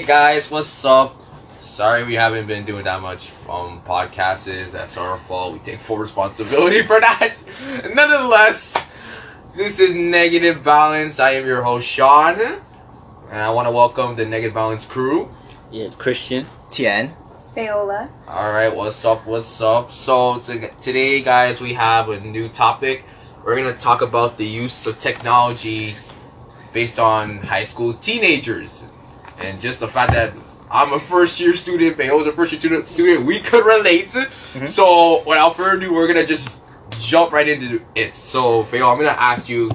And we back! Hey guys, what's up? Sorry we haven't been doing that much um podcasts. That's our fault. We take full responsibility for that. Nonetheless, this is Negative Balance. I am your host Sean. And I want to welcome the Negative Balance crew. Yeah, Christian. Tien. Fayola. Alright, what's up, what's up? So, to, today, guys, we have a new topic. We're going to talk about the use of technology based on high school teenagers. And just the fact that I'm a first year student, Fayola's a first year student, student we could relate. Mm-hmm. So, without further ado, we're going to just jump right into it. So, Fayola, I'm going to ask you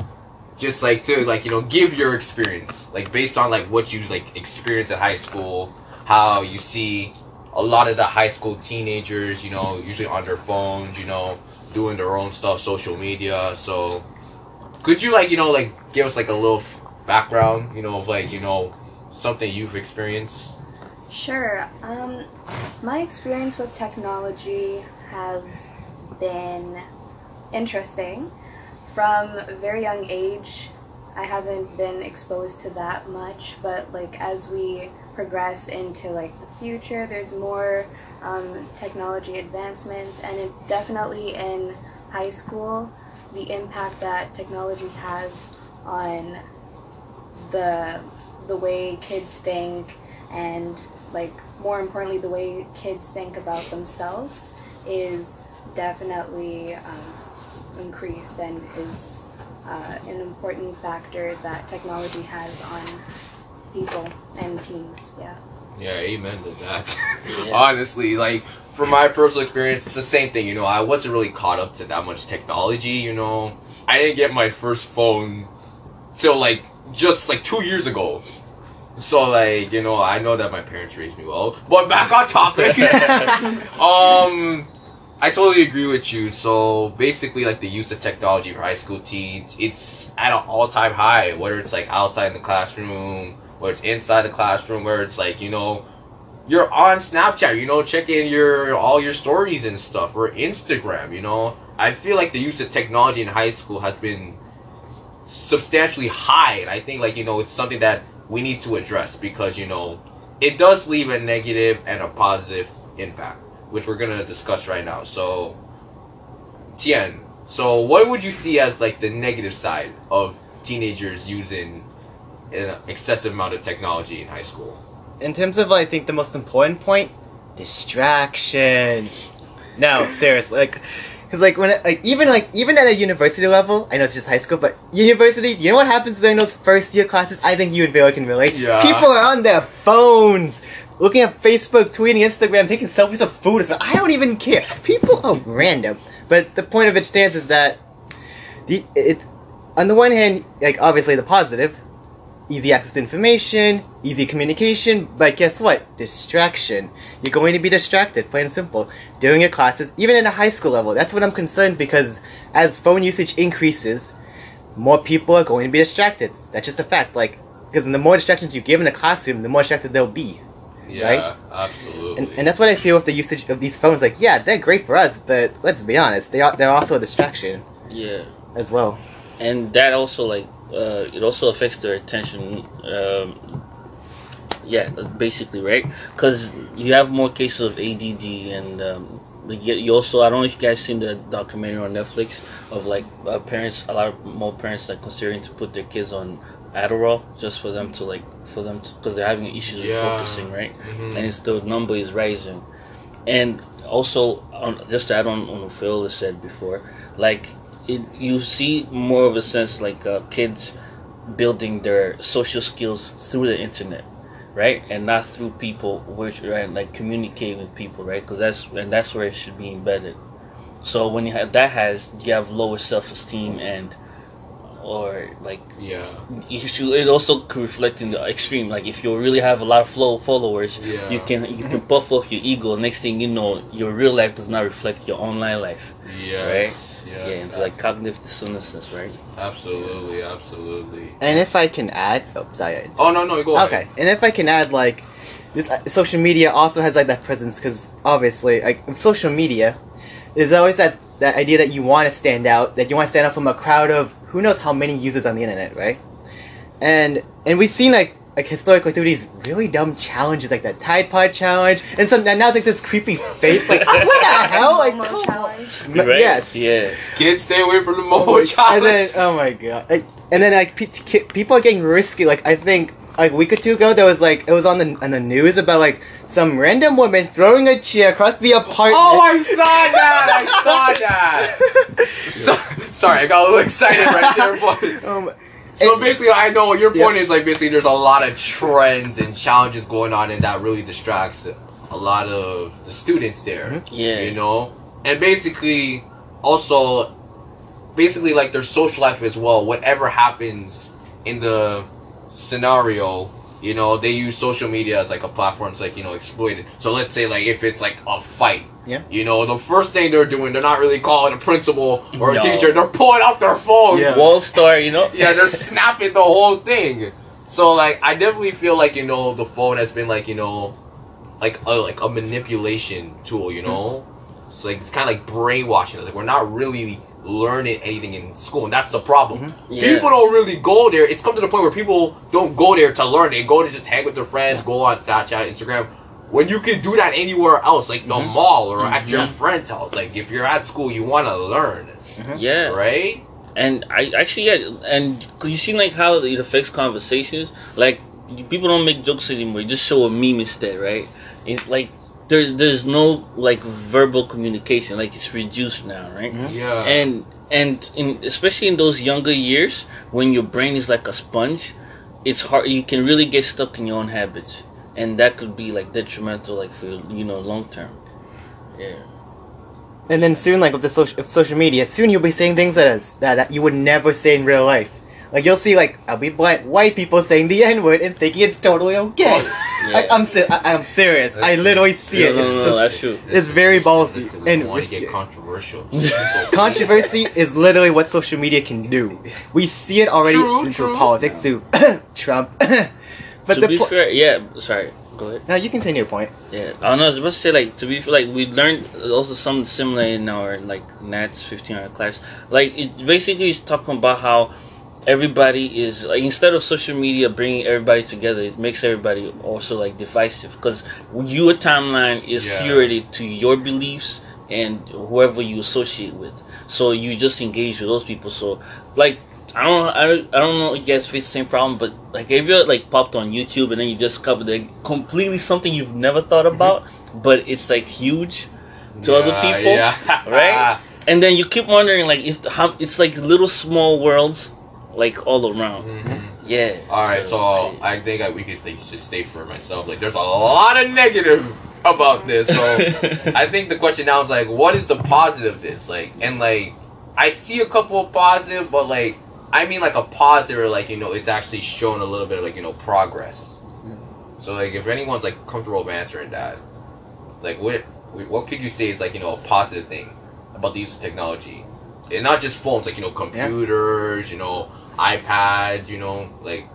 just like to like you know give your experience like based on like what you like experience at high school how you see a lot of the high school teenagers, you know, usually on their phones, you know, doing their own stuff, social media. So, could you like, you know, like give us like a little f- background, you know, of like, you know, something you've experienced? Sure. Um, my experience with technology has been interesting. From a very young age, I haven't been exposed to that much, but like as we progress into like the future, there's more um, technology advancements, and it definitely in high school, the impact that technology has on the the way kids think and like more importantly the way kids think about themselves is definitely um, increased and is uh, an important factor that technology has on people and teens yeah Yeah, amen to that. Yeah. Honestly, like from my personal experience, it's the same thing. You know, I wasn't really caught up to that much technology. You know, I didn't get my first phone till like just like two years ago. So like you know, I know that my parents raised me well. But back on topic. um, I totally agree with you. So basically, like the use of technology for high school teens, it's at an all-time high. Whether it's like outside in the classroom, whether it's inside the classroom, where it's like you know, you're on Snapchat, you know, checking your all your stories and stuff, or Instagram. You know, I feel like the use of technology in high school has been substantially high, and I think like you know, it's something that we need to address because you know, it does leave a negative and a positive impact, which we're gonna discuss right now. So, Tien, so what would you see as like the negative side of teenagers using an excessive amount of technology in high school? In terms of, I think the most important point, distraction. No, seriously, like, because like when it, like even like even at a university level, I know it's just high school, but university, you know what happens during those first year classes? I think you and Vero can relate. Yeah. People are on their phones, looking at Facebook, tweeting, Instagram, taking selfies of food. I don't even care. People are random. But the point of it stands is that the it on the one hand, like obviously the positive, easy access to information, easy communication, but guess what? Distraction. You're going to be distracted, plain and simple, during your classes, even at a high school level. That's what I'm concerned because as phone usage increases, more people are going to be distracted. That's just a fact. Like, because the more distractions you give in a classroom, the more distracted they'll be. Yeah, Right? absolutely. And, and that's what I feel with the usage of these phones. Like, yeah, they're great for us, but let's be honest, they are they're also a distraction Yeah, as well. and that also like uh, it also affects their attention. Um, yeah, basically, right? Because you have more cases of ADD, and um, you also I don't know if you guys seen the documentary on Netflix of like uh, parents, a lot of more parents like considering to put their kids on Adderall just for them to like for them because they're having issues with focusing, right? Mhm. and it's the number is rising. And also, on, just to add on on what Phil has said before, like it, you see more of a sense like uh, kids building their social skills through the internet, right, and not through people, which right, like communicating with people, right, because that's and that's where it should be embedded. So when you have that has you have lower self esteem and or like yeah, you should, it also could reflect in the extreme. Like if you really have a lot of flow followers, Yeah. you can you can puff off your ego. Next thing you know, your real life does not reflect your online life. yes, yes, yeah, it's like cognitive dissonance, right? absolutely, absolutely. And if I can add, oh, sorry, Oh no, no, go ahead. Okay, and if I can add, like, this uh, social media also has like that presence because obviously, like, with social media, there's always that that idea that you want to stand out, that you want to stand out from a crowd of who knows how many users on the internet, right? and and we've seen like like historically through these really dumb challenges like that Tide Pod challenge and some now it's like this creepy face like what the hell like Momo come on. challenge. Right? yes. Yes. Kids, stay away from the Momo Oh, and challenge. then oh my god Like, and then like pe- ki- people are getting risky like I think like a week or two ago there was like it was on the on the news about like some random woman throwing a chair across the apartment Oh, I saw that! I saw that! So, sorry, I got a little excited right there, but. um, So and- basically, I know your Yeah. point is like basically there's a lot of trends and challenges going on, and that really distracts a lot of the students there. Mhm. Yeah. You know, and basically also, basically like their social life as well. Whatever happens in the scenario, you know, they use social media as like a platform to like you know exploit it. So let's say like if it's like a fight. Yeah. You know, the first thing they're doing, they're not really calling a principal or a No. teacher. They're pulling out their phone, Yeah. WorldStar, you know? yeah, they're snapping the whole thing. So like, I definitely feel like you know the phone has been like you know, like a like a manipulation tool. You know, hmm. so like it's kind of like brainwashing. Like we're not really learning anything in school, and that's the problem. Mm-hmm. Yeah. People don't really go there. It's come to the point where people don't go there to learn. They go to just hang with their friends, go on Snapchat, Instagram. When you can do that anywhere else, like the mm-hmm. mall or at your Mhm. friend's house. Like if you're at school, you want to learn, mm-hmm. Yeah. right? And I actually yeah, and you see like how it affects conversations. Like people don't make jokes anymore; you just show a meme instead, right? It's like there's there's no like verbal communication. Like it's reduced now, right? Mm-hmm. Yeah. And and in especially in those younger years when your brain is like a sponge, it's hard. You can really get stuck in your own habits, and that could be like detrimental, like for you know long term. Yeah. And then soon, like with the social, with social media, soon you'll be saying things that, is, that that you would never say in real life. Like you'll see, like I'll be black white people saying the N word and thinking it's totally okay. Oh, I, I'm se- I, I'm serious. I literally see No, it. no, It's no, just- that's true. It's very ballsy we and want to get controversial. Controversy is literally what social media can do. We see it already True, through true. politics, through Trump. but to the be po- fair, yeah. Sorry, go ahead. now you continue your point. Yeah, I don't know. I was about to say like to be like we learned also something similar in our like Nats fifteen hundred class. Like it basically is talking about how everybody is like instead of social media bringing everybody together, it makes everybody also like divisive because your timeline is Yeah. curated to your beliefs and whoever you associate with. So you just engage with those people. So like I don't, I don't, I don't know if you guys face the same problem, but like if you're like popped on YouTube and then you discover like completely something you've never thought mm-hmm. about, but it's like huge to other people, yeah. right? And then you keep wondering like if how it's like little small worlds, like all around. Mhm. Yeah. All right, so I think I, we could stay, just stay for myself. Like, there's a lot of negative about this. So I think the question now is like, what is the positive of this? Like, and like, I see a couple of positive, but like, I mean like a positive, like you know, it's actually shown a little bit of like you know progress. So like, if anyone's like comfortable answering that, like what what could you say is like you know a positive thing about the use of technology, and not just phones, like you know computers, you know iPads, you know like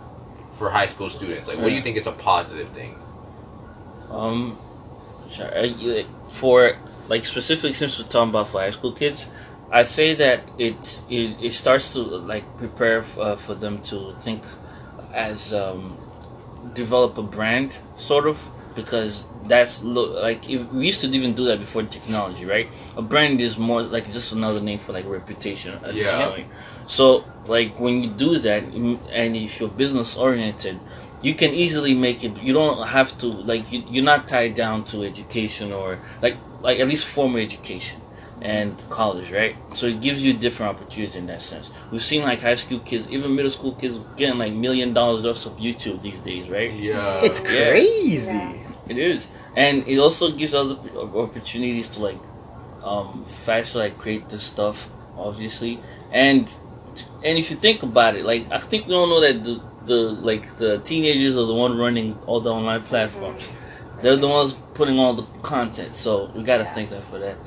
for high school students. Like, what do you think is a positive thing? Um, sorry, for like specifically since we're talking about for high school kids, I say that it it, it starts to like prepare uh, for them to think as um, develop a brand sort of because that's lo- like if we used to even do that before technology, right? A brand is more like just another name for like reputation at this Yeah. point. So like when you do that, and if you're business oriented, you can easily make it. You don't have to like you, you're not tied down to education or like like at least formal education and college, right? So it gives you different opportunities in that sense. We've seen like high school kids, even middle school kids, getting like million dollars worth of YouTube these days, right? Yeah, It's crazy. Yeah. It is, and it also gives other opportunities to like, um, fashion like create this stuff, obviously, and and if you think about it, like I think we all know that the the like the teenagers are the one running all the online platforms. They're the ones putting all the content, so we gotta thank them for that.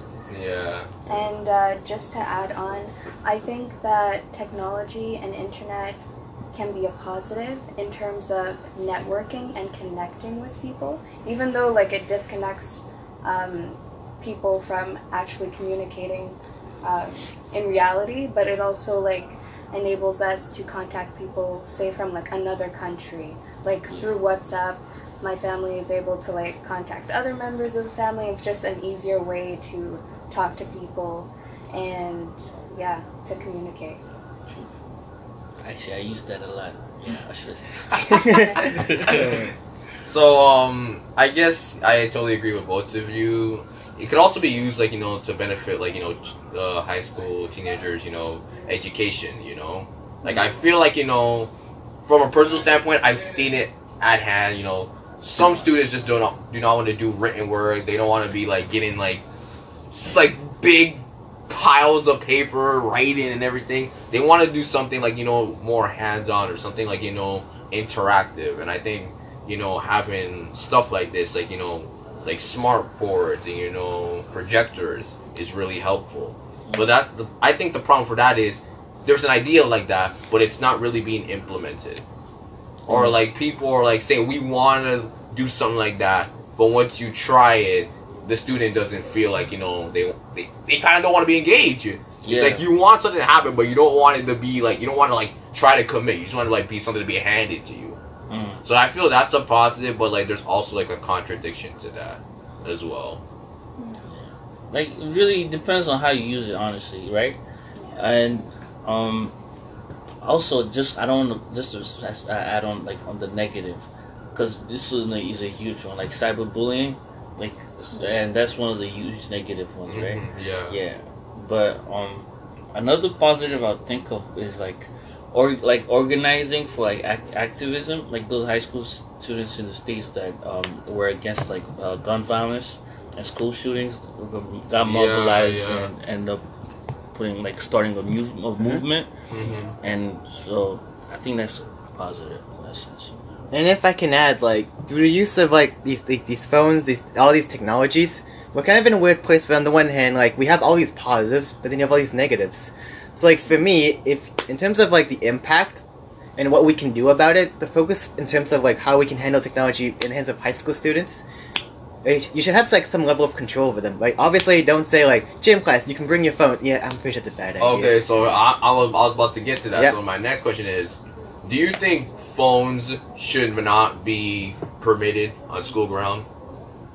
yeah. And uh, just to add on, I think that technology and internet can be a positive in terms of networking and connecting with people, even though like it disconnects um, people from actually communicating um, in reality. But it also like enables us to contact people, say from like another country, like through WhatsApp. My family is able to like contact other members of the family. It's just an easier way to talk to people and yeah, to communicate. Actually, I use that a lot. Yeah, I should. So um, I guess I totally agree with both of you. It could also be used like you know to benefit like you know ch- uh, high school teenagers, you know, education. You know, like I feel like you know, from a personal standpoint, I've seen it at hand. You know, some students just do not do not want to do written work. They don't want to be like getting like like big piles of paper, writing and everything. They want to do something like you know more hands on or something like you know interactive. And I think you know having stuff like this, like you know like smart boards and you know projectors is really helpful. But that the, I think the problem for that is there's an idea like that, but it's not really being implemented. Or mm. like people are like saying we want to do something like that, but once you try it, the student doesn't feel like you know they they, they kind of don't want to be engaged. It's Yeah. like you want something to happen, but you don't want it to be like you don't want to like try to commit. You just want to like be something to be handed to you. Mm. So I feel that's a positive, but like there's also like a contradiction to that as well. like it really depends on how you use it honestly right and um also just i don't just to add on like on the negative because this is is a huge one like cyberbullying like and that's one of the huge negative ones right? Mhm, Yeah. yeah. But um another positive i think of is like or like organizing for like act- activism. Like those high school students in the states that um were against like uh, gun violence and school shootings got mobilized yeah. and end up putting like starting a move- of movement. Hmm and so i think that's positive in that sense And if I can add, like through the use of like these like, these phones, these all these technologies, we're kind of in a weird place. Where on the one hand, like we have all these positives, but then you have all these negatives. So like for me, if in terms of like the impact and what we can do about it, the focus in terms of like how we can handle technology in the hands of high school students, like, you should have like some level of control over them. Like obviously, don't say like gym class, you can bring your phone. Yeah, I'm pretty sure that's a bad idea. Okay, so I, I, was, I was about to get to that. Yeah. So my next question is, do you think phones should not be permitted on school ground?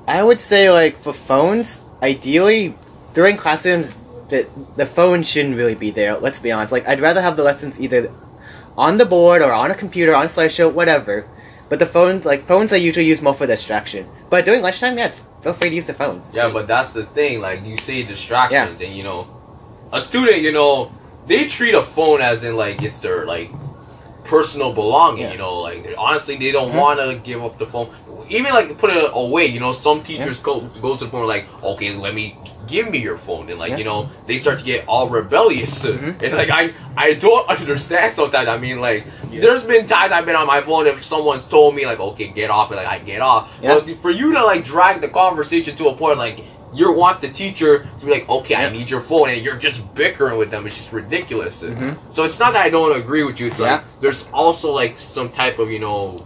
I would say like for phones, ideally during classrooms, the the phone shouldn't really be there. Let's be honest. Like I'd rather have the lessons either on the board or on a computer, on a slideshow, whatever. But the phones, like phones, are usually used more for distraction. But during lunchtime, yes, feel free to use the phones. Yeah, but that's the thing. Like you say distractions, and you know, a student, you know, they treat a phone as in like it's their like personal belonging. Yeah. You know, like honestly, they don't Mhm. want to give up the phone. Even like put it away. You know, some teachers go go to the point where like, okay, let me give me your phone, and like Yeah. you know, they start to get all rebellious. Mhm. And like I I don't understand sometimes. I mean, like Yeah. there's been times I've been on my phone if someone's told me like, okay, get off, and like I get off. Yeah. But for you to like drag the conversation to a point like you want the teacher to be like, okay, I need your phone, and you're just bickering with them. It's just ridiculous. Mhm. So it's not that I don't agree with you. It's Yeah. like there's also like some type of you know,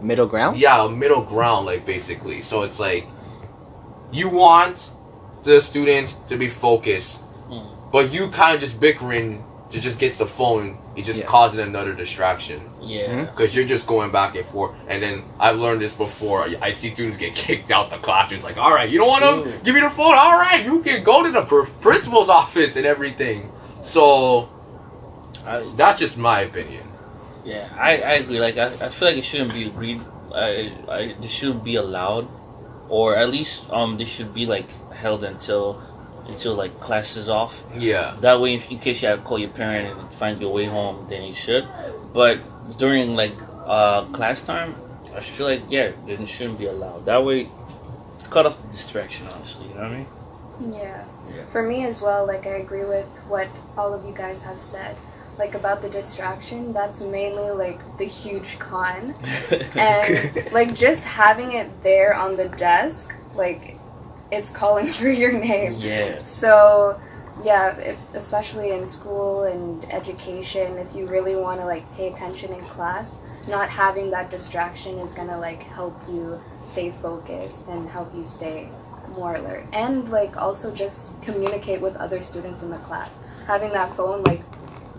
Middle ground. yeah, a middle ground, like basically. So it's like you want the student to be focused, Mm. but you kind of just bickering to just get the phone. It's just Yeah. causing another distraction yeah because you're just going back and forth. And then I've learned this before. I- I see students get kicked out the classroom. It's like, all right, you don't want to give me the phone. All right, you can go to the principal's office and everything. So I, that's just my opinion. Yeah, I, I agree. Like I, I feel like it shouldn't be agreed. I, I this shouldn't be allowed, or at least um this should be like held until until like class is off. Yeah. That way, if in case you have to call your parent and find your way home, then you should. But during like uh class time, I feel like yeah, then it shouldn't be allowed. That way, cut off the distraction. Honestly, you know what I mean? Yeah. Yeah. For me as well, like I agree with what all of you guys have said. Like about the distraction, that's mainly like the huge con. And like just having it there on the desk, like it's calling for your name. yeah. So, yeah, if, especially in school and education, if you really want to like pay attention in class, not having that distraction is gonna like help you stay focused and help you stay more alert. And like also just communicate with other students in the class. Having that phone like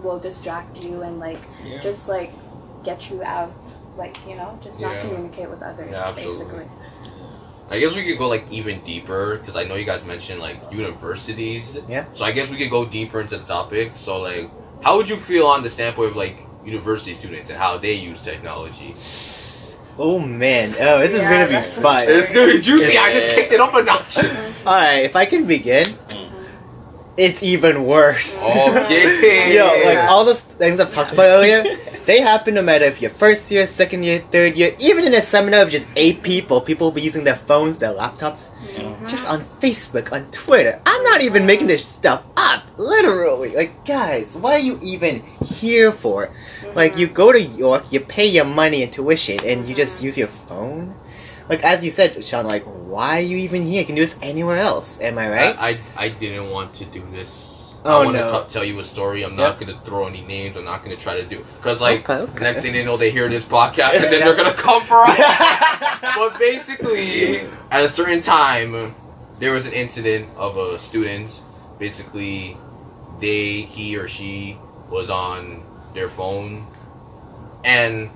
will distract you and like Yeah. just like get you out, like you know, just not communicate with others, Yeah, basically. I guess we could go like even deeper because I know you guys mentioned like universities. Yeah. So I guess we could go deeper into the topic. So like, how would you feel on the standpoint of like university students and how they use technology? Oh man, oh this is gonna be fun. It's gonna be juicy. I just Yeah. kicked it up a notch. Alright, if I can begin, it's even worse. Okay. Yo, like all those things I've talked about earlier, they happen no matter if you're first year, second year, third year, even in a seminar of just eight people, people will be using their phones, their laptops, just on Facebook, on Twitter. I'm not even making this stuff up, literally. Like, guys, what are you even here for? Like, you go to York, you pay your money and tuition, and you just use your phone? Like, as you said, Sean, like, why are you even here? You can do this anywhere else. Am I right? I, I I didn't want to do this. Oh, I want no. to tell you a story. I'm not gonna throw any names. I'm not gonna try to do because like Okay, okay. next thing they know, they hear this podcast and then they're gonna come for us. but basically, at a certain time, there was an incident of a student. Basically, they, he or she, was on their phone, and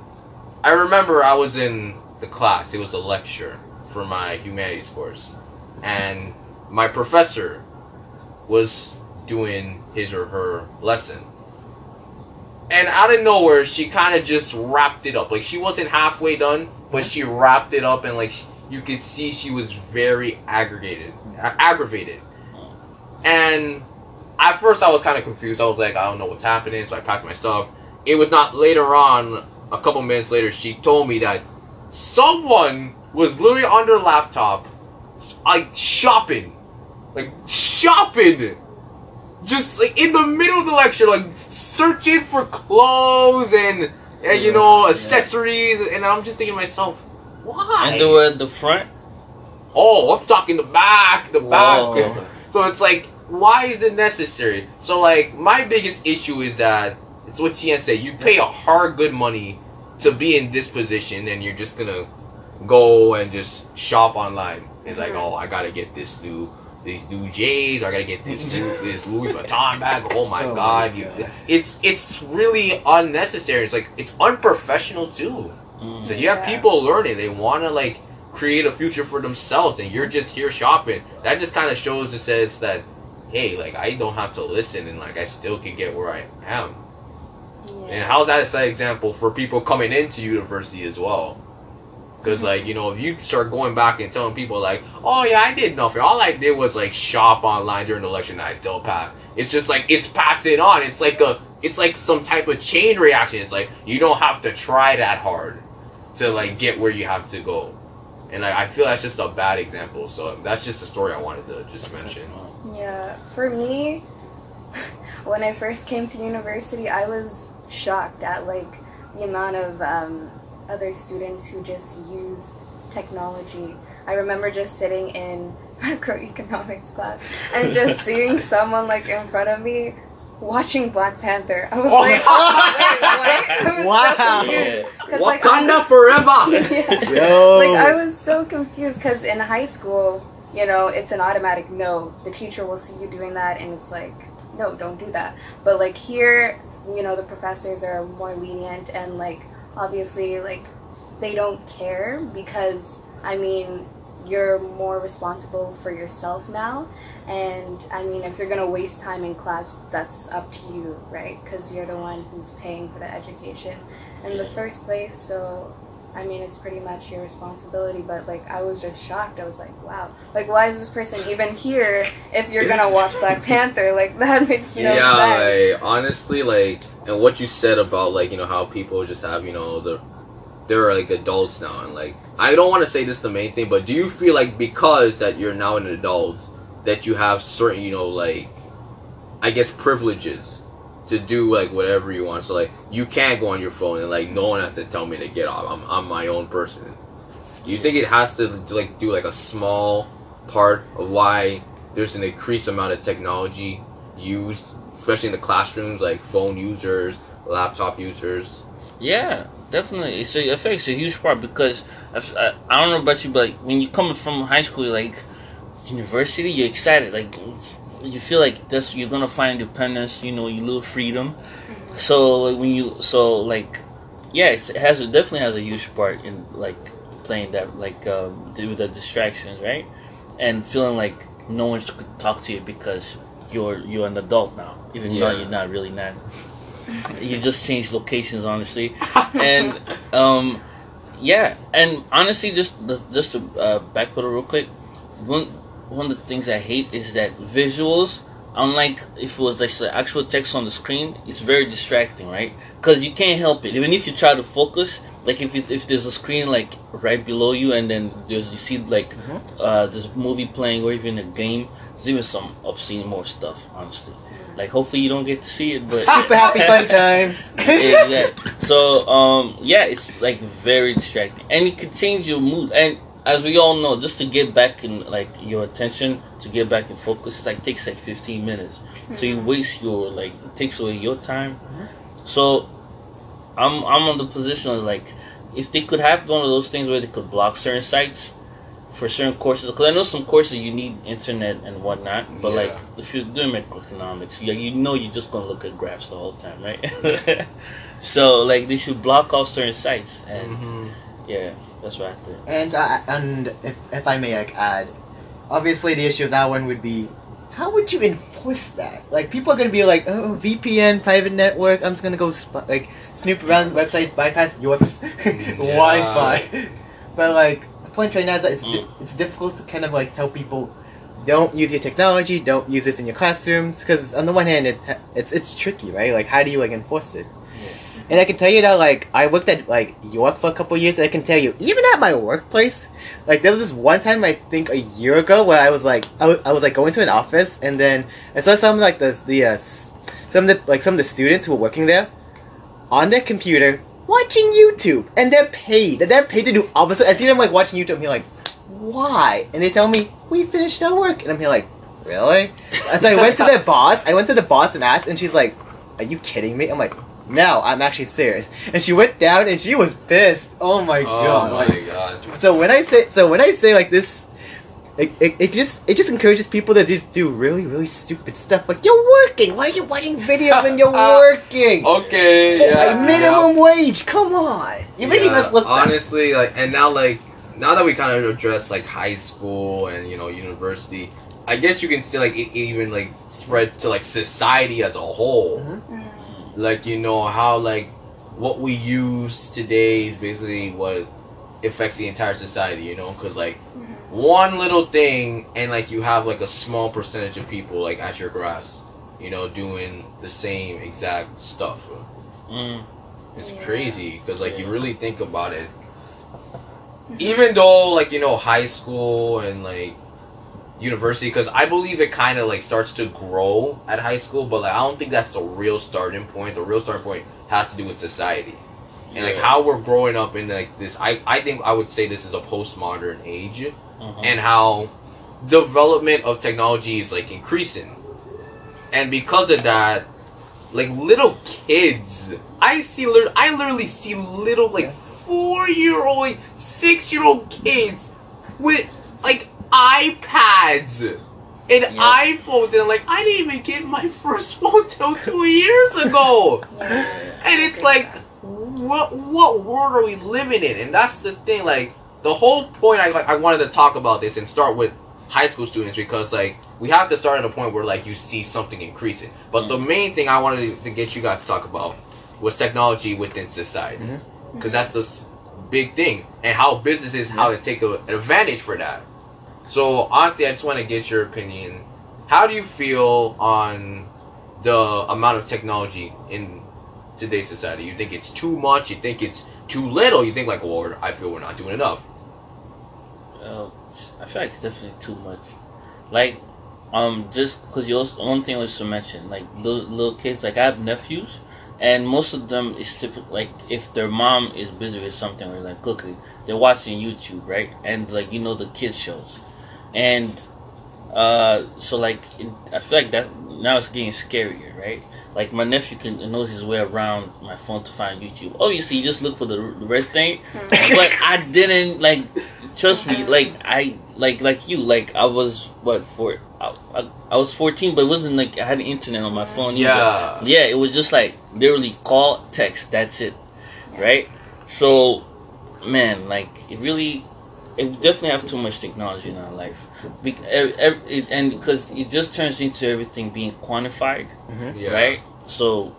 I remember I was in the class. It was a lecture for my humanities course, and my professor was doing his or her lesson. And out of nowhere, she kind of just wrapped it up. Like she wasn't halfway done, but she wrapped it up, and like you could see she was very aggravated, a- aggravated. And at first, I was kind of confused. I was like, I don't know what's happening, so I packed my stuff. It was not later on, a couple minutes later, she told me that someone was literally on their laptop, like shopping, like shopping, just like in the middle of the lecture, like searching for clothes and, and you know Yeah. accessories, and I'm just thinking to myself, why? And they were at the front. Oh, I'm talking the back, the Whoa. back. so it's like, why is it necessary? So like, my biggest issue is that it's what Tien said. You pay a hard good money to be in this position, and you're just gonna go and just shop online. It's like, mm-hmm. oh, I gotta get this new. These new J's, I gotta get this new this Louis Vuitton bag. Oh my Oh my god, you, God. it's it's really unnecessary. It's like it's unprofessional too. Mm. So you have Yeah. people learning. They want to like create a future for themselves, and you're just here shopping. That just kind of shows and says that, hey, like I don't have to listen, and like I still can get where I am. And how's that a set example for people coming into university as well? Because like you know, if you start going back and telling people like, oh yeah, I did nothing. All I did was like shop online during the election, I still passed. It's just like it's passing on. It's like a, it's like some type of chain reaction. It's like you don't have to try that hard to like get where you have to go. And like, I feel that's just a bad example. So that's just a story I wanted to just mention. Yeah, for me, when I first came to university, I was shocked at like the amount of um, other students who just used technology. I remember just sitting in macroeconomics class and just seeing someone like in front of me watching Black Panther. I was Oh. like, oh, wait, what? I was Wow. so confused. 'Cause, like, Wakanda forever. Yeah. Yo. Like I was so confused because in high school, you know, it's an automatic no. The teacher will see you doing that, and it's like, no, don't do that. But like here, you know, the professors are more lenient, and like obviously, like they don't care because I mean, you're more responsible for yourself now. And I mean, if you're gonna waste time in class, that's up to you, right? Because you're the one who's paying for the education in the first place. So I mean, it's pretty much your responsibility, but like, I was just shocked. I was like, wow, like, why is this person even here if you're gonna watch Black Panther? Like, that makes no yeah, sense. like honestly, like and what you said about like you know how people just have you know the they're like adults now and like I don't want to say this is the main thing, but do you feel like because that you're now an adult that you have certain you know like I guess privileges to do like whatever you want. So like you can't go on your phone and like no one has to tell me to get off. I'm I'm my own person. Do you think it has to like do like a small part of why there's an increased amount of technology used, especially in the classrooms, like phone users, laptop users? Yeah, definitely. It's a, it affects a huge part because if, I, I don't know about you, but like, when you're coming from high school, like university, you're excited. Like it's- you feel like this, you're gonna find independence. You know, you little freedom, so like, when you so like yeah it's, it has it definitely has a huge part in like playing that like um do the distractions right and feeling like no one could talk to you because you're you're an adult now even though you're not really not you just changed locations honestly. And um yeah and honestly just the, just to uh, backpedal real quick one one of the things i hate is that visuals unlike if it was like the actual text on the screen it's very distracting right? Because you can't help it. Even if you try to focus like if it, if there's a screen like right below you and then there's you see like uh there's a movie playing or even a game there's even some obscene more stuff honestly like hopefully you don't get to see it but Super happy fun times. exactly. So um yeah, it's like very distracting, and it could change your mood. And as we all know, just to get back in like your attention, to get back in focus, it's like takes like fifteen minutes. So you waste your like it takes away your time. So I'm I'm on the position of like if they could have one of those things where they could block certain sites for certain courses because I know some courses you need internet and whatnot, but like if you're doing macroeconomics, you, you know you're just gonna look at graphs the whole time, right? so like they should block off certain sites, and Mhm. yeah, that's what I think. And uh, and if, if I may like add, obviously the issue of that one would be, how would you enforce that? Like people are gonna be like, oh VPN private network. I'm just gonna go sp- like snoop around websites, bypass York's Wi-Fi. But like the point right now is that it's di- mm. it's difficult to kind of like tell people. Don't use your technology. Don't use this in your classrooms. Because on the one hand, it it's it's tricky, right? Like, how do you like enforce it? And I can tell you that like I worked at like York for a couple years. And I can tell you, even at my workplace, like there was this one time I think a year ago where I was like I was, like going to an office and then I saw some like the the uh, some of the like some of the students who were working there on their computer watching YouTube and they're paid. They're paid to do opposite. I see them like watching YouTube and be like, why? And they tell me we finished our work and I'm here like, really? So I went to their boss. I went to the boss and asked, and she's like, are you kidding me? I'm like. No, I'm actually serious. And she went down and she was pissed. Oh my Oh god. my like, god. so when I say so when I say like this, it, it, it just it just encourages people to just do really really stupid stuff. Like you're working. Why are you watching videos when you're working? Okay. For, yeah, like minimum wage. Come on, you're making us look bad. honestly like and now like now that we kind of address like high school and you know university i guess you can say like it even like spreads to like society as a whole Mhm. Like you know how like what we use today is basically what affects the entire society you know because like one little thing and like you have like a small percentage of people like at your grass you know doing the same exact stuff Mm. it's Yeah. crazy because like you really think about it. Even though like you know high school and like university, because I believe it kind of like starts to grow at high school, but like I don't think that's the real starting point. The real starting point has to do with society and like how we're growing up in like this. I I think I would say this is a postmodern age Mhm. and how development of technology is like increasing. And because of that, like little kids, I see I literally see little like four year old, six year old kids with like iPads and Yep. iPhones, and I'm like, I didn't even get my first phone till two years ago. Yeah. And it's like, what what world are we living in? And that's the thing. Like the whole point, I like I wanted to talk about this and start with high school students because like we have to start at a point where like you see something increasing. But the main thing I wanted to get you guys to talk about was technology within society Mhm. because that's the big thing and how businesses how to take a, an advantage for that. So honestly, I just want to get your opinion. How do you feel on the amount of technology in today's society? You think it's too much? You think it's too little? You think like, well, I feel we're not doing enough. Uh, I feel like it's definitely too much. Like, um, just because you also one thing was to mention, like those little kids, like I have nephews, and most of them is typical. Like if their mom is busy with something or like cooking, they're watching YouTube, right? And like you know the kids shows, and uh, so like it, I feel like that now it's getting scarier, right? Like my nephew can knows his way around my phone to find YouTube. Obviously, you just look for the, the red thing, hmm. but I didn't like trust me hmm. like i like like you like i was what for I, I, I was 14 but it wasn't like i had internet on my hmm. phone either. Yeah. yeah it was just like literally call, text. That's it, right? So, man, like it really, it definitely have too much technology in our life, Be- ev- ev- it- and because it just turns into everything being quantified, mm-hmm. Yeah. right? So,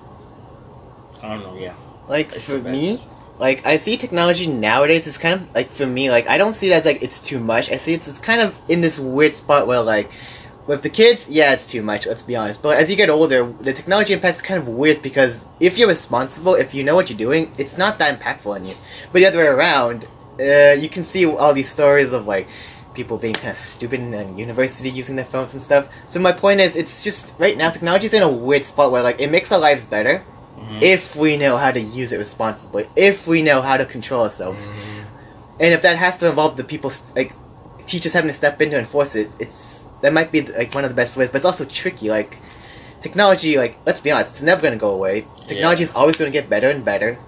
I don't know. Yeah, Like It's for so me, like I see technology nowadays. It's kind of like for me, like I don't see it as like it's too much. I see it's it's kind of in this weird spot where like with the kids, yeah, it's too much. Let's be honest. But as you get older, the technology impact's kind of weird because if you're responsible, if you know what you're doing, it's not that impactful on you. But the other way around, uh, you can see all these stories of like people being kind of stupid in university using their phones and stuff. So my point is, it's just right now technology's in a weird spot where like it makes our lives better Mhm. if we know how to use it responsibly, if we know how to control ourselves, Mhm. and if that has to involve the people st- like teachers having to step in to enforce it, it's that might be like one of the best ways. But it's also tricky. Like technology, like let's be honest, it's never gonna go away. Technology is always gonna get better and better.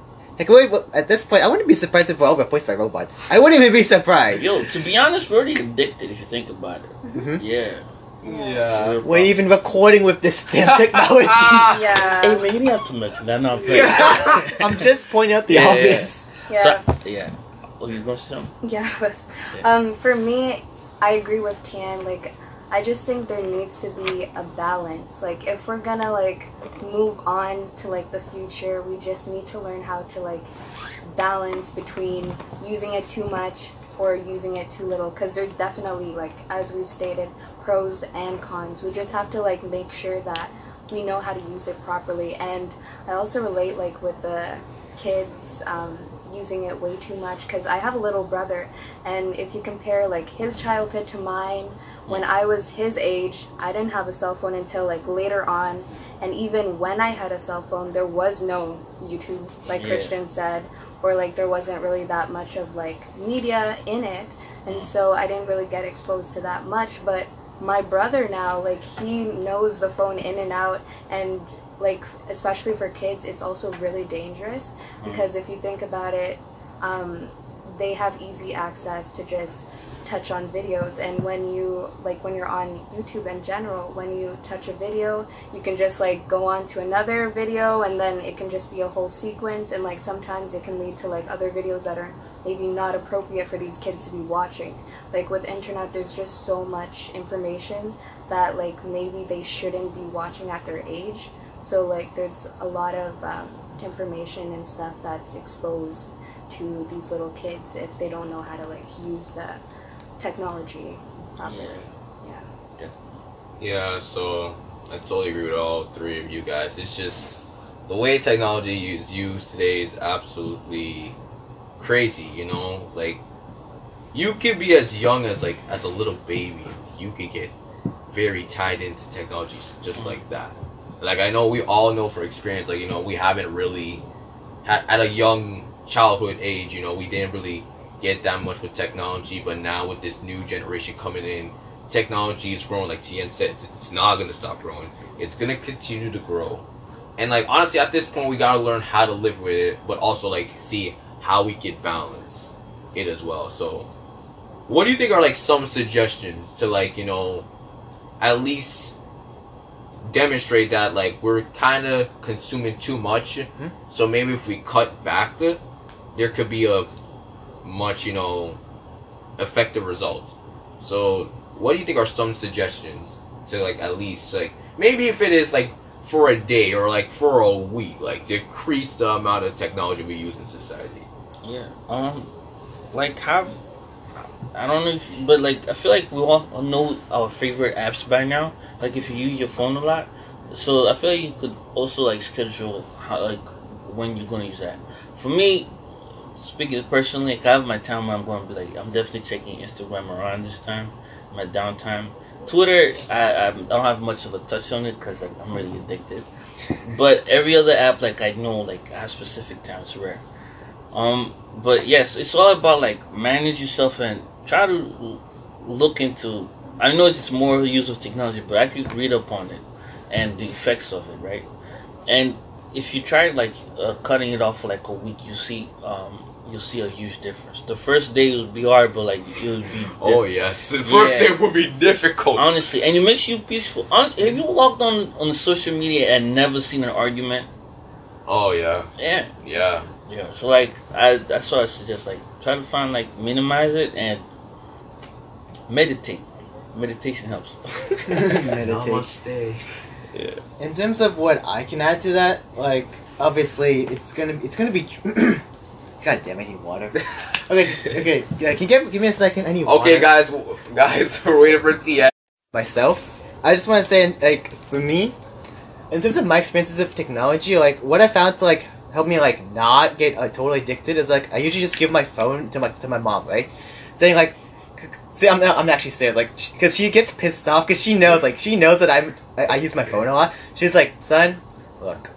Like wait, at this point, I wouldn't be surprised if we're all replaced by robots. I wouldn't even be surprised. yo, to be honest, we're already addicted if you think about it. Mhm. Yeah, Yeah. We're even recording with this damn technology. Yeah. Hey man, you didn't have to mention that. No, I'm playing. I'm just pointing out the Yeah, yeah, obvious. yeah. So, yeah. Oh, you going to say something? Yeah, but, Yeah. um, for me, I agree with Tan. Like, I just think there needs to be a balance. Like, if we're gonna like move on to like the future, we just need to learn how to like balance between using it too much or using it too little. Because there's definitely like, as we've stated, pros and cons. We just have to like make sure that we know how to use it properly. And I also relate like with the kids um, using it way too much because I have a little brother, and if you compare like his childhood to mine, when I was his age, I didn't have a cell phone until like later on, and even when I had a cell phone, there was no YouTube, like Yeah. Christian said, or like there wasn't really that much of like media in it, and so I didn't really get exposed to that much, but my brother now like he knows the phone in and out. And like especially for kids it's also really dangerous because if you think about it um, they have easy access to just touch on videos and when you like when you're on youtube in general when you touch a video you can just like go on to another video and then it can just be a whole sequence and like sometimes it can lead to like other videos that are maybe not appropriate for these kids to be watching. Like with internet there's just so much information that like maybe they shouldn't be watching at their age. So like there's a lot of um, information and stuff that's exposed to these little kids if they don't know how to like use the technology properly. Yeah. Yeah, Yeah. so I totally agree with all three of you guys. It's just the way technology is used today is absolutely crazy, you know? Like you could be as young as like as a little baby, you could get very tied into technology s- just mm-hmm. like that. Like I know we all know for experience like you know we haven't really had at a young childhood age, you know, we didn't really get that much with technology, but now with this new generation coming in, technology is growing. Like Tien said, it's, not gonna stop growing. It's gonna continue to grow. And like honestly, at this point, we gotta learn how to live with it, but also like see how we can balance it as well. So, what do you think are like some suggestions to like you know, at least demonstrate that like we're kind of consuming too much. Hmm? So maybe if we cut back, there could be a much you know effective result. So, what do you think are some suggestions to like at least like maybe if it is like for a day or like for a week, like decrease the amount of technology we use in society? Yeah. Um, like have I don't know if, but like I feel like we all know our favorite apps by now. Like if you use your phone a lot, so I feel like you could also like schedule how like when you're gonna use that. For me, speaking personally, like I have my time where I'm going to be like I'm definitely checking Instagram around this time, my downtime. Twitter, I I, don't have much of a touch on it because like I'm really addicted. but every other app, like I know, like I have specific times where. Um, but yes, it's all about like manage yourself and try to look into. I know it's more use of technology, but I could read up on it and the effects of it, right? And if you try like uh, cutting it off for like a week, you see, um, you'll see a huge difference. The first day will be hard, but like it'll be. Oh diff- yes, the first Yeah. day will be difficult. honestly, and it makes you peaceful. Hon- Have you logged on on social media and never seen an argument? Oh yeah, Yeah. yeah. Yeah. So like I that's why I suggest like try to find like minimize it and meditate. Meditation helps. Meditate. yeah. In terms of what I can add to that, like obviously it's gonna it's gonna be. God damn! I need water. okay, just, okay. Yeah, can you give, give me a second? I need water. Okay, guys, w- guys, we're waiting for Tia. myself. I just want to say, like, for me, in terms of my experiences of technology, like, what I found to like help me like not get uh, totally addicted is like I usually just give my phone to my to my mom, right? Saying like, see, I'm I'm actually serious, like, because she gets pissed off because she knows like she knows that I'm I, I use my phone a lot. She's like, son, look,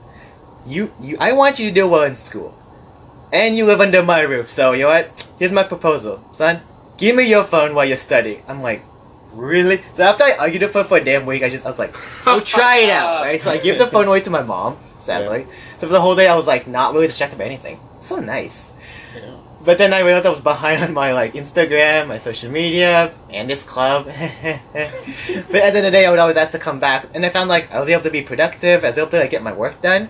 you you I want you to do well in school, and you live under my roof, so you know what? Here's my proposal, son. Give me your phone while you're studying. I'm like, really? So after I argued with her for a damn week, I just I was like, oh, try it out, right? So I gave the phone away to my mom, sadly. So for the whole day, I was like not really distracted by anything. So nice. Yeah. But then I realized I was behind on my like Instagram, my social media, and this club. but at the end of the day, I would always ask to come back, and I found like I was able to be productive. I was able to like get my work done,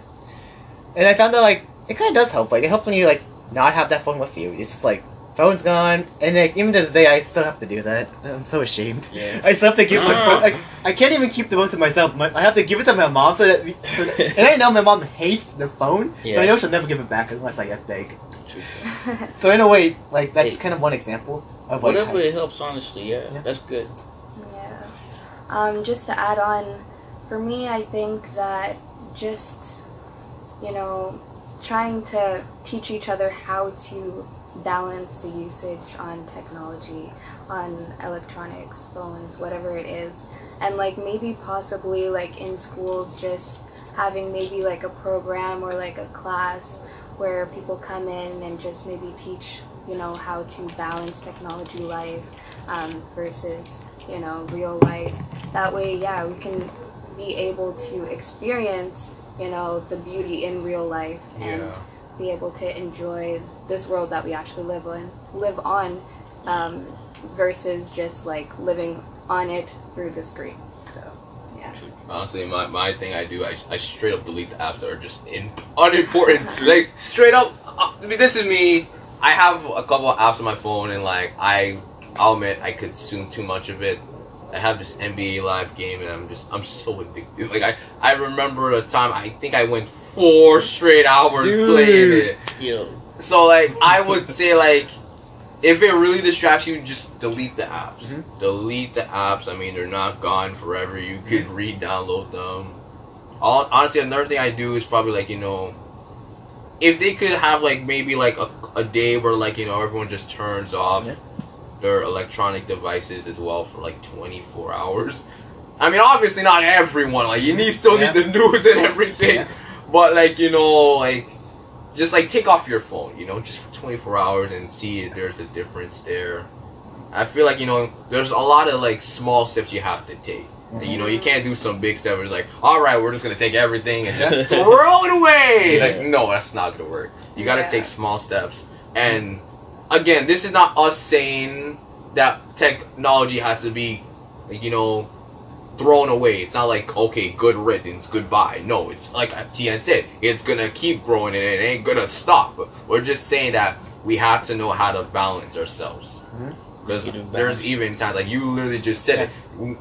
and I found that like it kind of does help. Like it helps when you like not have that phone with you. It's just like phone's gone, and like even to this day, I still have to do that. I'm so ashamed. Yeah. I still have to give my Ah. phone. Like, I can't even keep the phone to myself. My, I have to give it to my mom so that, so that- and I know my mom hates the phone, so Yeah. I know she'll never give it back unless I get big. So in a way, like that's Hey. kind of one example of like Whatever how- it helps, honestly. Yeah, Yeah. that's good. Yeah. Um, just to add on, for me, I think that just, you know, trying to teach each other how to balance the usage on technology, on electronics, phones, whatever it is, and like maybe possibly like in schools just having maybe like a program or like a class where people come in and just maybe teach you know how to balance technology life um, versus you know real life. That way yeah we can be able to experience you know the beauty in real life and Yeah. be able to enjoy this world that we actually live on live on um, versus just like living on it through the screen so yeah Honestly, my, my thing I do, I, I straight up delete the apps that are just in, unimportant. like, straight up, uh, I mean, this is me. I have a couple of apps on my phone, and, like, I, I'll admit, I consume too much of it. I have this NBA Live game, and I'm just, I'm so addicted. Like, I, I remember a time, I think I went four straight hours Dude. playing it. Yo, So like I would say like if it really distracts you, just delete the apps. Mhm. Delete the apps. I mean they're not gone forever. You could re-download them. All, honestly, another thing I do is probably like you know, if they could have like maybe like a, a day where like you know everyone just turns off Yeah. Their electronic devices as well for like 24 hours. I mean, obviously not everyone. Like you need still Yeah. need the news and everything, Yeah. but like you know like just like take off your phone, you know, just for 24 hours and see if there's a difference there. I feel like you know there's a lot of like small steps you have to take. And, you know, you can't do some big step where it's like, all right, we're just gonna take everything and just throw it away. Yeah. Like, no, that's not gonna work. You gotta Yeah. take small steps. And again, this is not us saying that technology has to be, you know, thrown away. It's not like okay, good riddance, goodbye. No, it's like Tien said, it's gonna keep growing and it ain't gonna stop. We're just saying that we have to know how to balance ourselves. Mhm. Because You do there's even times like you literally just said it.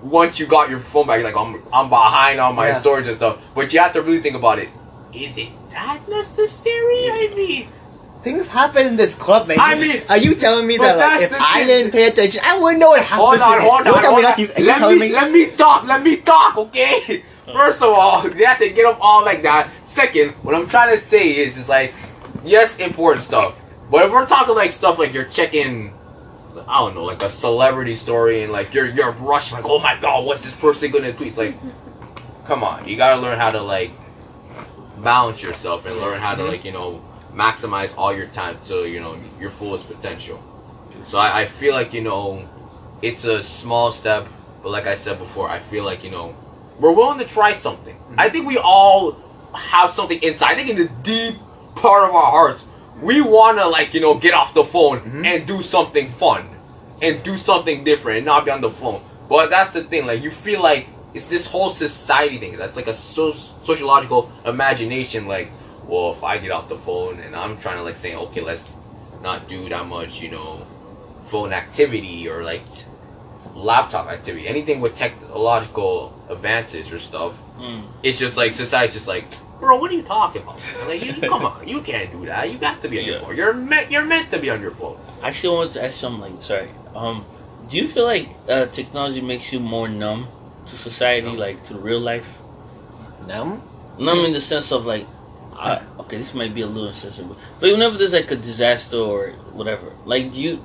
Once you got your phone back, like I'm I'm behind on my Yeah. storage and stuff. But you have to really think about it. Is it that necessary? I mean, Things happen in this club, man. I mean- are you telling me that like if I didn't pay attention, I wouldn't know what happened? hold on, hold on, hold on. use, are you Let telling me, me? let me talk. Let me talk, okay? First of all, you have to get them all like that. Second, what I'm trying to say is, is like, yes, important stuff. But if we're talking like stuff like you're checking, I don't know, like a celebrity story, and like you're you're rushing, like, oh my god, what's this person gonna tweet? It's like, come on, you gotta learn how to like balance yourself and learn how to like you know maximize all your time to you know your fullest potential. So I, I feel like you know it's a small step, but like I said before, I feel like you know we're willing to try something. I think we all have something inside. I think in the deep part of our hearts, we want to like you know get off the phone Mhm. and do something fun and do something different and not be on the phone. But that's the thing, like you feel like it's this whole society thing. That's like a so- sociological imagination. Like, well, if I get off the phone and I'm trying to like say, okay, let's not do that much, you know, phone activity or like t- laptop activity, anything with technological advances or stuff. Mm. It's just like society's just like, bro, what are you talking about? Like, you, come on, you can't do that. You got to be on your phone. You're meant. You're meant to be on your phone. I actually want to ask something like, sorry. Um, do you feel like uh, technology makes you more numb to society, Numb? like to real life? Numb? Numb in the sense of like, I, okay, this might be a little insensitive, but whenever there's like a disaster or whatever, like you,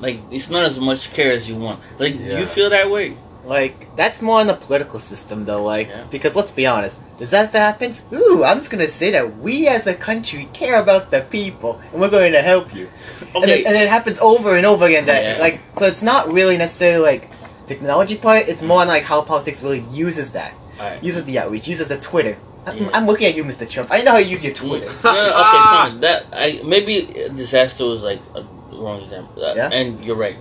like it's not as much care as you want. Like, do Yeah. you feel that way? Like, that's more on the political system, though. Like, Yeah. because let's be honest, disaster happens. Ooh, I'm just gonna say that we as a country care about the people, and we're going to help you. And, Okay, then, and it happens over and over again. That Yeah. like, so it's not really necessarily like technology part. It's more on like how politics really uses that, Alright. uses the outreach, uses the Twitter. I'm, Yeah. I'm looking at you, Mr. Trump. I know how you use your Twitter. no, no, okay, fine. That I maybe disaster was like a wrong example. Uh, Yeah? And you're right,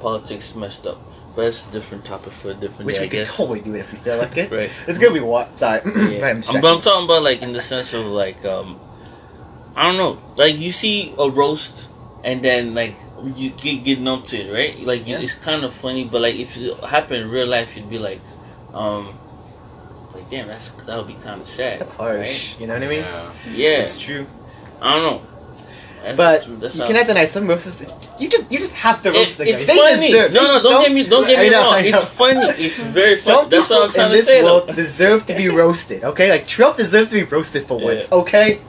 politics messed up, but that's a different topic for a different Which day, we I could guess. totally do it if we feel like it. Right. It's gonna be what? Sorry. Yeah. I'm I'm, I'm talking about like in the sense of like um, I don't know, like you see a roast and then like you get get numb to it, right? Like you, it's kind of funny, but like if it happened in real life, you'd be like, um, like damn, that's that would be kind of sad. That's harsh. You know what I mean? Yeah. Yeah, It's true. I don't know. That's, But that's, that's you how- cannot deny some roasts. You just you just have to It- roast the it's guy. They funny. deserve- no, no, don't get me, don't get me know, wrong. It's funny. It's very Some funny. That's what I'm people trying in to this say. world deserve to be roasted. Okay, like Trump deserves to be roasted for once. Okay,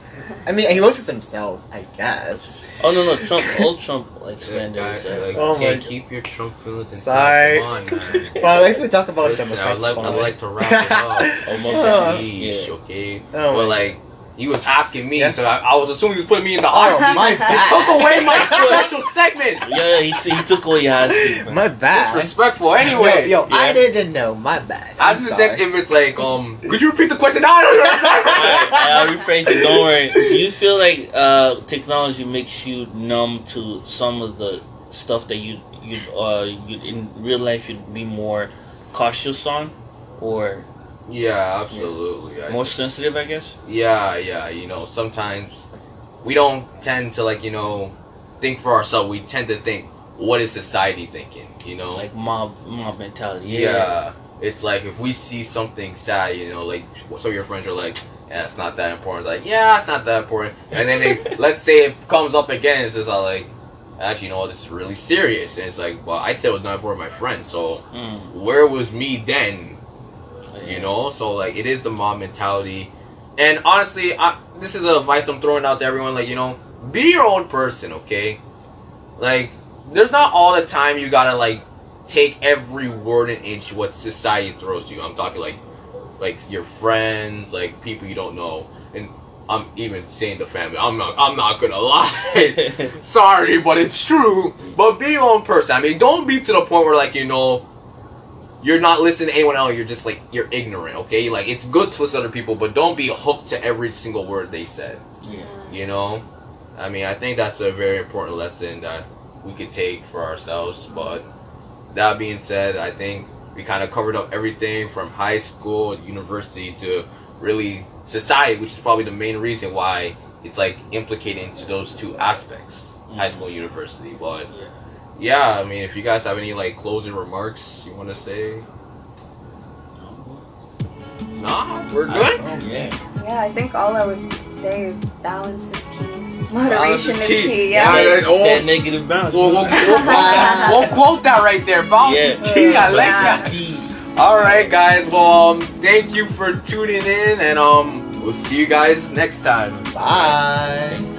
I mean he roasts himself, I guess. Oh no, no, Trump, old Trump like Yeah, slander. guy- is, uh, like, Oh my can't God. keep your Trump feelings inside. Sorry. Come on, man. Well, let's we talk about Listen, Democrats. I'd like, I'd like to wrap it up. oh my Oh. god. Yeesh, Yeah. okay? Oh but like, he was asking me, Yeah. so I, I was assuming he was putting me in the Oh hot seat. my He took away my special segment. Yeah, he, t- he took away your hot seat. My bad. Disrespectful. Anyway, yo, yo I Yeah. didn't know. My bad. I I'm was just sorry. saying if it's like, um, could you repeat the question? No, don't know. Alright, I'll rephrase it. Don't worry. Do you feel like uh, technology makes you numb to some of the stuff that you you uh you in real life you'd be more cautious on, or Yeah, absolutely. I more sensitive? I guess. Yeah, yeah, you know, sometimes we don't tend to like, you know, think for ourselves. We tend to think, what is society thinking? You know? Like mob mob mentality. yeah. It's like if we see something sad, you know, like some of your friends are like, yeah, it's not that important. Like, yeah, it's not that important. And then they, let's say it comes up again, it's just like, actually, you know, this is really serious. And it's like, well, I said it was not important to my friend, so Mm, where was me then? You know? So like it is the mob mentality. And honestly I, this is the advice i'm throwing out to everyone like you know be your own person okay? Like there's not all the time you gotta like take every word and inch what society throws to you. I'm talking like like your friends like people you don't know. And i'm even saying the family. I'm not i'm not gonna lie. Sorry but it's true. But be your own person. I mean don't be to the point where like you know you're not listening to anyone else. You're just like you're ignorant. Okay, like it's good to listen to other people, but don't be hooked to every single word they said. Yeah. You know, I mean, I think that's a very important lesson that we could take for ourselves. But that being said, I think we kind of covered up everything from high school, university to really society, which is probably the main reason why it's like implicated into those two aspects, high mm-hmm. school university. But Yeah. Yeah, I mean, if you guys have any like closing remarks you want to say, nah, we're good. Yeah. Yeah, I think all I would say is balance is key. Moderation is is key. key. Yeah, Yeah. yeah, It's oh. that negative balance. We'll, we'll, we'll, quote, we'll quote that right there. Balance is key. I like Yeah. that. All right, guys. Well, um, thank you for tuning in, and um, we'll see you guys next time. Bye.